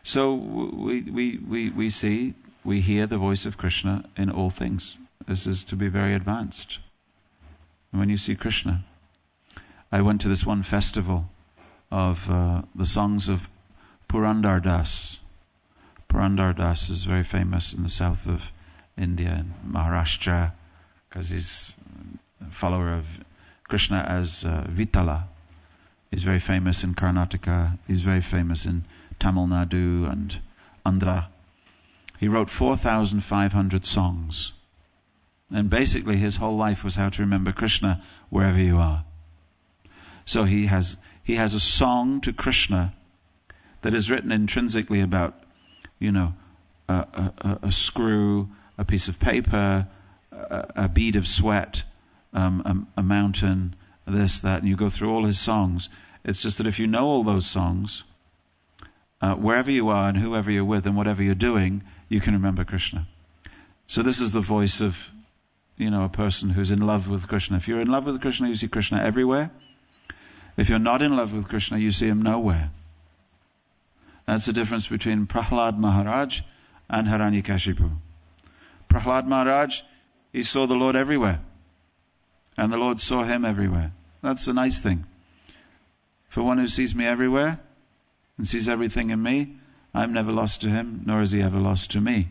So we, we, we, we see we hear the voice of Krishna in all things. This is to be very advanced. And when you see Krishna, I went to this one festival of uh, the songs of Purandar Das. Purandar Das is very famous in the south of India, in Maharashtra, because he's a follower of Krishna as uh, Vitala. He's very famous in Karnataka. He's very famous in Tamil Nadu and Andhra. He wrote 4,500 songs. And basically his whole life was how to remember Krishna wherever you are. So he has, he has a song to Krishna that is written intrinsically about, you know, a, a, a screw, a piece of paper, a, a bead of sweat, um, a, a mountain, this, that, and you go through all his songs. It's just that if you know all those songs, uh, wherever you are and whoever you're with and whatever you're doing, you can remember Krishna. So this is the voice of, you know, a person who's in love with Krishna. If you're in love with Krishna, you see Krishna everywhere. If you're not in love with Krishna, you see him nowhere. That's the difference between Prahlad Maharaj and Hiranyakashipu. Prahlad Maharaj, he saw the Lord everywhere. And the Lord saw him everywhere. That's a nice thing. For one who sees me everywhere and sees everything in me, I'm never lost to him, nor is he ever lost to me.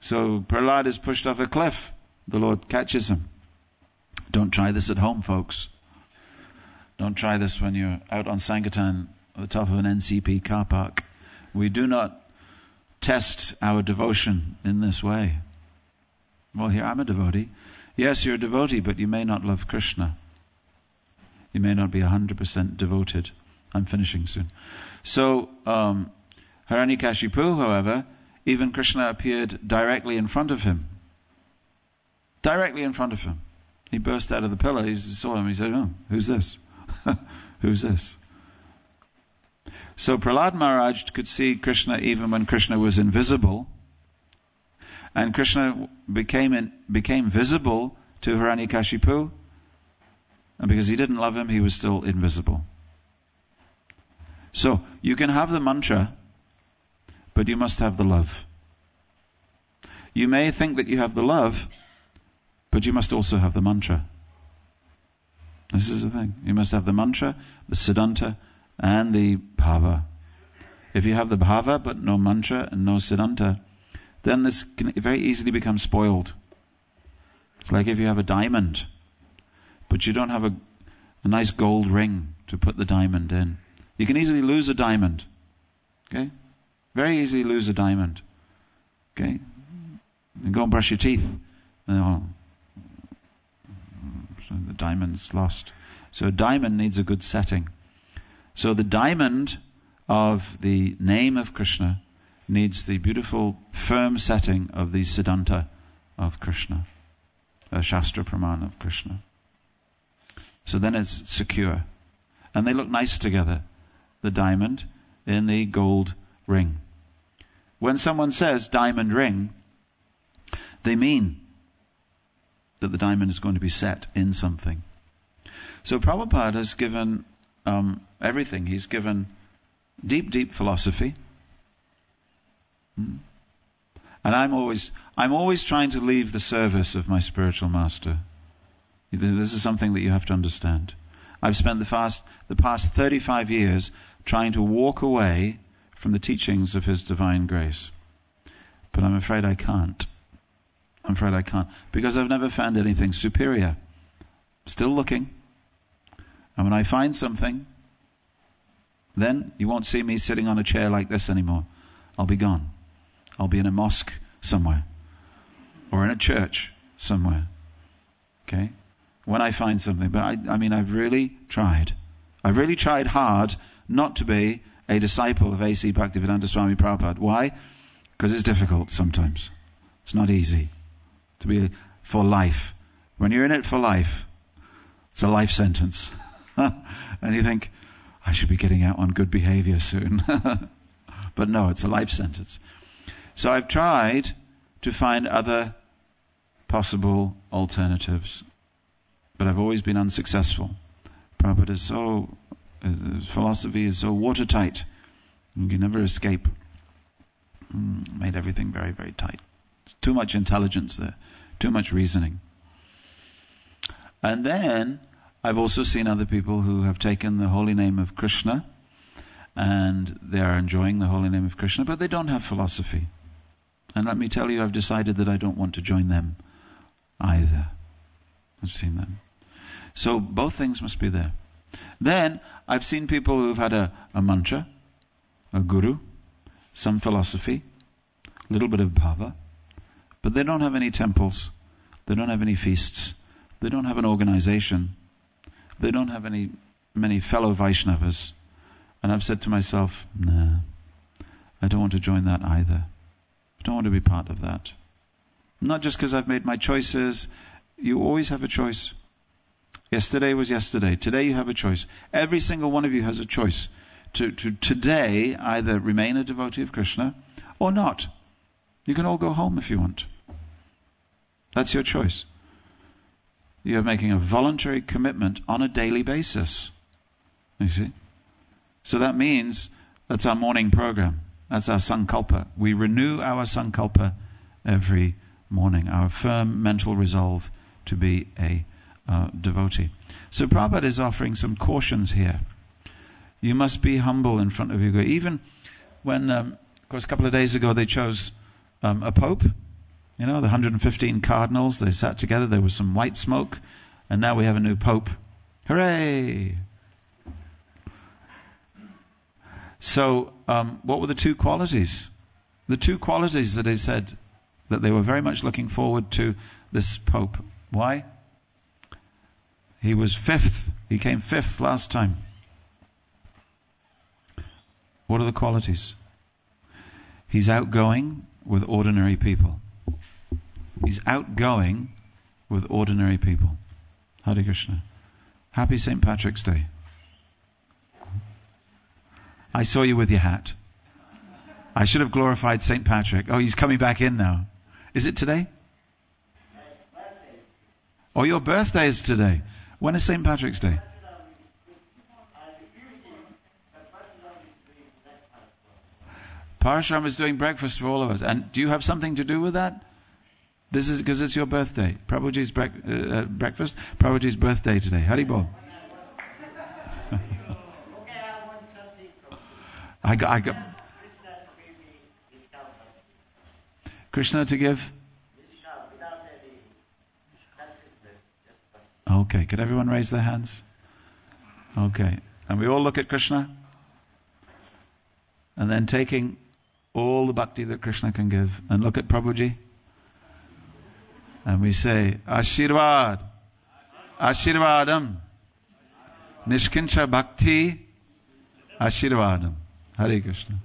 So Prahlad is pushed off a cliff. The Lord catches him. Don't try this at home, folks. Don't try this when you're out on Sankirtan at the top of an NCP car park. We do not test our devotion in this way. Well, here I'm a devotee. Yes, you're a devotee, but you may not love Krishna. You may not be 100% devoted. I'm finishing soon. So, um, Hiranyakashipu, however, even Krishna appeared directly in front of him. Directly in front of him. He burst out of the pillar, he saw him, he said, oh, who's this? who's this? So Prahlad Maharaj could see Krishna even when Krishna was invisible. And Krishna became, in, became visible to Hiranyakashipu. And because he didn't love him, he was still invisible. So, you can have the mantra, but you must have the love. You may think that you have the love, but you must also have the mantra. This is the thing. You must have the mantra, the siddhanta, and the bhava. If you have the bhava but no mantra and no siddhanta, then this can very easily become spoiled. It's like if you have a diamond, but you don't have a, a nice gold ring to put the diamond in. You can easily lose a diamond. Okay? Very easily lose a diamond. Okay? And go and brush your teeth. And, oh, so the diamond's lost. So a diamond needs a good setting. So the diamond of the name of Krishna needs the beautiful firm setting of the Siddhanta of Krishna, a Shastra Praman of Krishna. So then it's secure. And they look nice together, the diamond in the gold ring. When someone says diamond ring, they mean that the diamond is going to be set in something. So Prabhupada has given um, everything. He's given deep, deep philosophy. Hmm. And I'm always, I'm always trying to leave the service of my spiritual master. This is something that you have to understand. I've spent the past, the past 35 years trying to walk away from the teachings of His divine grace. But I'm afraid I can't. I'm afraid I can't. Because I've never found anything superior. Still looking. And when I find something, then you won't see me sitting on a chair like this anymore. I'll be gone. I'll be in a mosque somewhere. Or in a church somewhere. Okay? When I find something. But I, I mean, I've really tried. I've really tried hard not to be a disciple of A.C. Bhaktivedanta Swami Prabhupada. Why? Because it's difficult sometimes. It's not easy to be for life. When you're in it for life, it's a life sentence. and you think, I should be getting out on good behavior soon. but no, it's a life sentence. So I've tried to find other possible alternatives, but I've always been unsuccessful. Prabhupada is so, his philosophy is so watertight, you can never escape. Mm, made everything very, very tight. It's too much intelligence there, too much reasoning. And then I've also seen other people who have taken the holy name of Krishna and they are enjoying the holy name of Krishna, but they don't have philosophy. And let me tell you, I've decided that I don't want to join them either. I've seen them. So both things must be there. Then I've seen people who've had a, a mantra, a guru, some philosophy, a little bit of bhava, but they don't have any temples They don't have any feasts. They don't have an organization. They don't have any many fellow Vaishnavas. And I've said to myself, nah, I don't want to join that either. I don't want to be part of that. Not just because I've made my choices. You always have a choice. Yesterday was yesterday. Today you have a choice. Every single one of you has a choice to, to today either remain a devotee of Krishna or not. You can all go home if you want. That's your choice. You're making a voluntary commitment on a daily basis. You see? So that means that's our morning program. That's our sankalpa. We renew our sankalpa every morning, our firm mental resolve to be a uh, devotee. So Prabhupada is offering some cautions here. You must be humble in front of your Guru. Even when, um, of course, a couple of days ago they chose um, a pope. You know, the 115 cardinals, they sat together, there was some white smoke, and now we have a new pope. Hooray! So, um, what were the two qualities? The two qualities that they said that they were very much looking forward to this pope. Why? He was fifth. He came fifth last time. What are the qualities? He's outgoing with ordinary people. He's outgoing with ordinary people. Hare Krishna. Happy St. Patrick's Day. I saw you with your hat. I should have glorified St. Patrick. Oh, he's coming back in now. Is it today? Oh, your birthday is today. When is St. Patrick's Day? Parashram is doing breakfast for all of us. And do you have something to do with that? This is because it's your birthday. Prabhuji's bre- uh, uh, breakfast. Prabhuji's birthday today. Haribol. I got, I got Krishna to give. Okay, could everyone raise their hands? Okay, and we all look at Krishna, and then taking all the bhakti that Krishna can give, and look at Prabhuji, and we say, Ashirvad, Ashirvadam, Nishkincha Bhakti, Ashirvadam. Hare Krishna.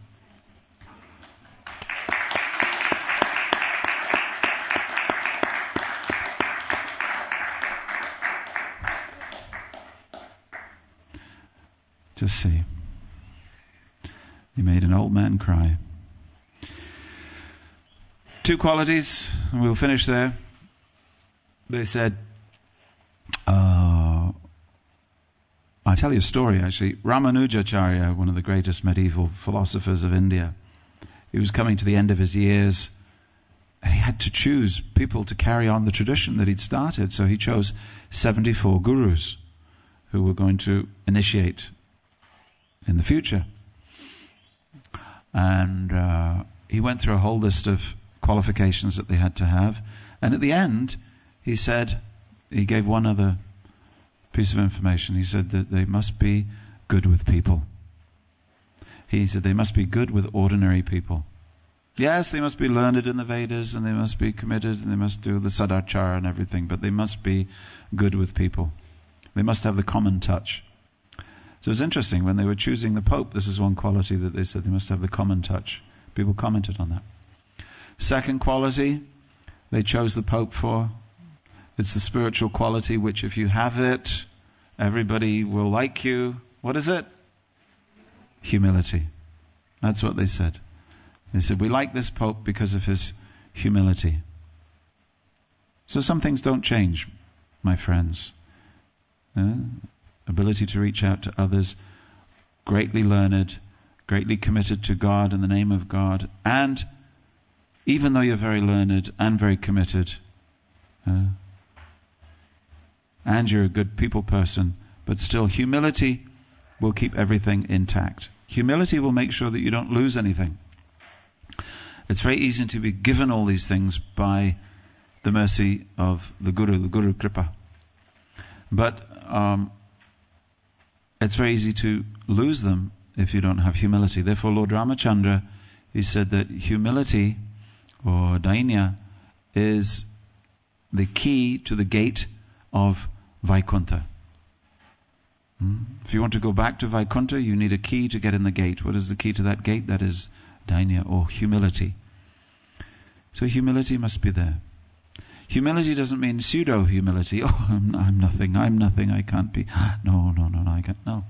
Just see. You made an old man cry. Two qualities, and we'll finish there. They said, uh, I'll tell you a story actually. Ramanujacharya, one of the greatest medieval philosophers of India, he was coming to the end of his years and he had to choose people to carry on the tradition that he'd started. So he chose 74 gurus who were going to initiate in the future. And uh, he went through a whole list of qualifications that they had to have. And at the end, he said, he gave one other piece of information. He said that they must be good with people. He said they must be good with ordinary people. Yes, they must be learned in the Vedas and they must be committed and they must do the sadachara and everything, but they must be good with people. They must have the common touch. So it's interesting, when they were choosing the Pope, this is one quality that they said they must have the common touch. People commented on that. Second quality they chose the Pope for, it's the spiritual quality which if you have it, everybody will like you. What is it? Humility. That's what they said. They said, we like this Pope because of his humility. So some things don't change, my friends. Uh, ability to reach out to others, greatly learned, greatly committed to God in the name of God, and even though you're very learned and very committed, uh, and you're a good people person, but still humility will keep everything intact. Humility will make sure that you don't lose anything. It's very easy to be given all these things by the mercy of the Guru, the Guru Kripa. But um, it's very easy to lose them if you don't have humility. Therefore, Lord Ramachandra, he said that humility or dainya is the key to the gate of Vaikuntha. Hmm? If you want to go back to Vaikuntha, you need a key to get in the gate. What is the key to that gate? That is dainya or humility. So humility must be there. Humility doesn't mean pseudo humility. Oh, I'm, I'm, nothing. I'm nothing. I can't be. No, no, no, no. I can't. No.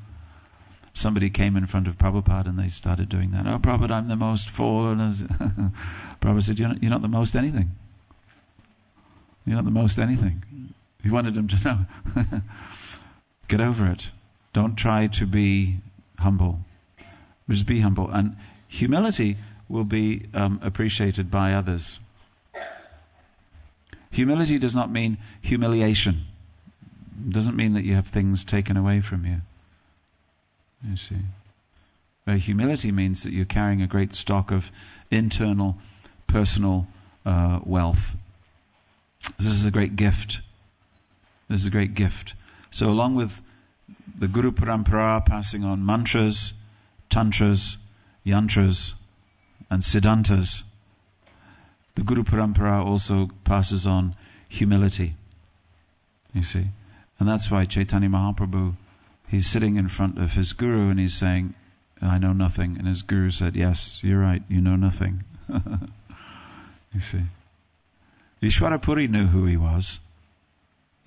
Somebody came in front of Prabhupada and they started doing that. Oh, Prabhupada, I'm the most fallen. Prabhupada said, you're not, you're not the most anything. You're not the most anything. He wanted him to know. Get over it. Don't try to be humble. Just be humble. And humility will be um, appreciated by others. Humility does not mean humiliation. It doesn't mean that you have things taken away from you. You see. Humility means that you're carrying a great stock of internal, personal uh, wealth. This is a great gift. This is a great gift. So along with the Guru Parampara passing on mantras, tantras, yantras, and siddhantas, the Guru Parampara also passes on humility. You see? And that's why Chaitanya Mahaprabhu, he's sitting in front of his Guru and he's saying, I know nothing. And his Guru said, Yes, you're right, you know nothing. you see? Ishwarapuri knew who he was.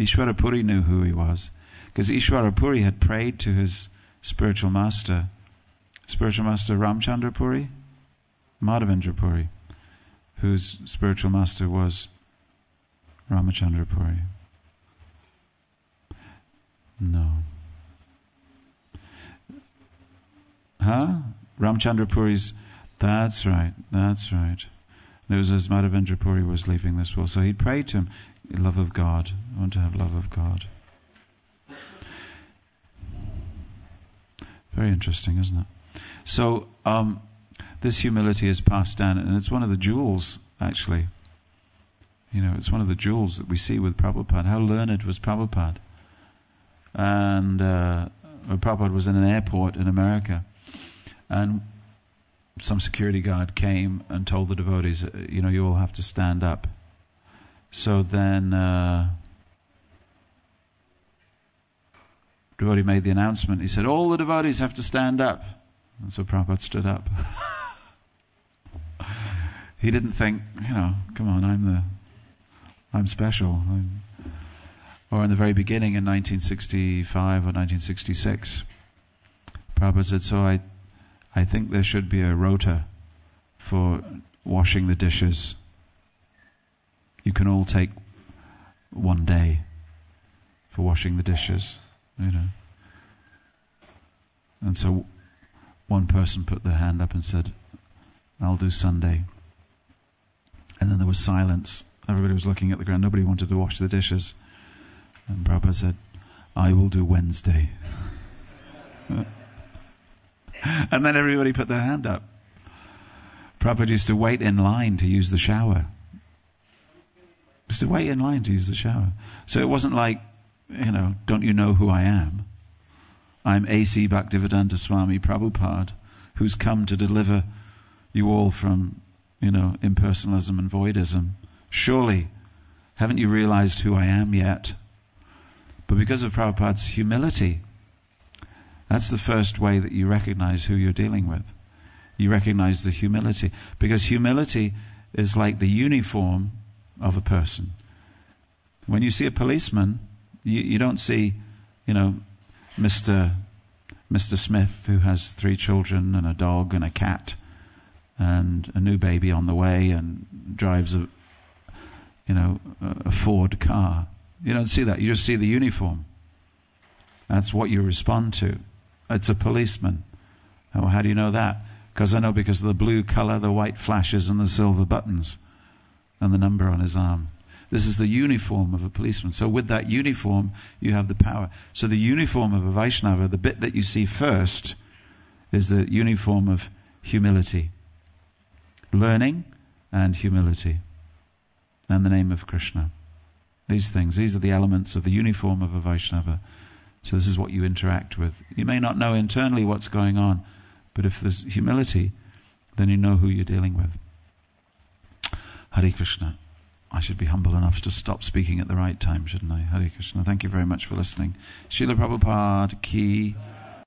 Ishwarapuri knew who he was. Because Ishwarapuri had prayed to his spiritual master, spiritual master Ramchandra Puri, Madhavendra Puri whose spiritual master was Ramachandra Puri. No. Huh? Ramchandrapuri's. That's right, that's right. It was as Madhavendra Puri was leaving this world. So he prayed to him, love of God. I want to have love of God. Very interesting, isn't it? So, um, this humility is passed down, and it's one of the jewels, actually. You know, it's one of the jewels that we see with Prabhupada. How learned was Prabhupada? And uh, Prabhupada was in an airport in America, and some security guard came and told the devotees, you know, you all have to stand up. So then, uh, devotee made the announcement. He said, all the devotees have to stand up. And so Prabhupada stood up. he didn't think, you know, come on, I'm the, I'm special. I'm, or in the very beginning in 1965 or 1966, Prabhupada said, so I, I think there should be a rota for washing the dishes. You can all take one day for washing the dishes, you know. And so one person put their hand up and said, I'll do Sunday. And then there was silence. Everybody was looking at the ground. Nobody wanted to wash the dishes. And Prabhupada said, I will do Wednesday. and then everybody put their hand up. Prabhupada used to wait in line to use the shower. Used to wait in line to use the shower. So it wasn't like, you know, don't you know who I am? I'm A.C. Bhaktivedanta Swami Prabhupada, who's come to deliver you all from you know, impersonalism and voidism. Surely, haven't you realized who I am yet? But because of Prabhupada's humility, that's the first way that you recognize who you're dealing with. You recognize the humility. Because humility is like the uniform of a person. When you see a policeman, you, you don't see, you know, Mr. Mr. Smith who has three children and a dog and a cat and a new baby on the way and drives a, you know, a Ford car. You don't see that. You just see the uniform. That's what you respond to. It's a policeman. Oh, how do you know that? Because I know because of the blue color, the white flashes, and the silver buttons, and the number on his arm. This is the uniform of a policeman. So with that uniform, you have the power. So the uniform of a Vaishnava, the bit that you see first, is the uniform of humility learning and humility and the name of Krishna. These things, these are the elements of the uniform of a Vaishnava. So this is what you interact with. You may not know internally what's going on, but if there's humility, then you know who you're dealing with. Hare Krishna. I should be humble enough to stop speaking at the right time, shouldn't I? Hare Krishna. Thank you very much for listening. Srila Prabhupada ki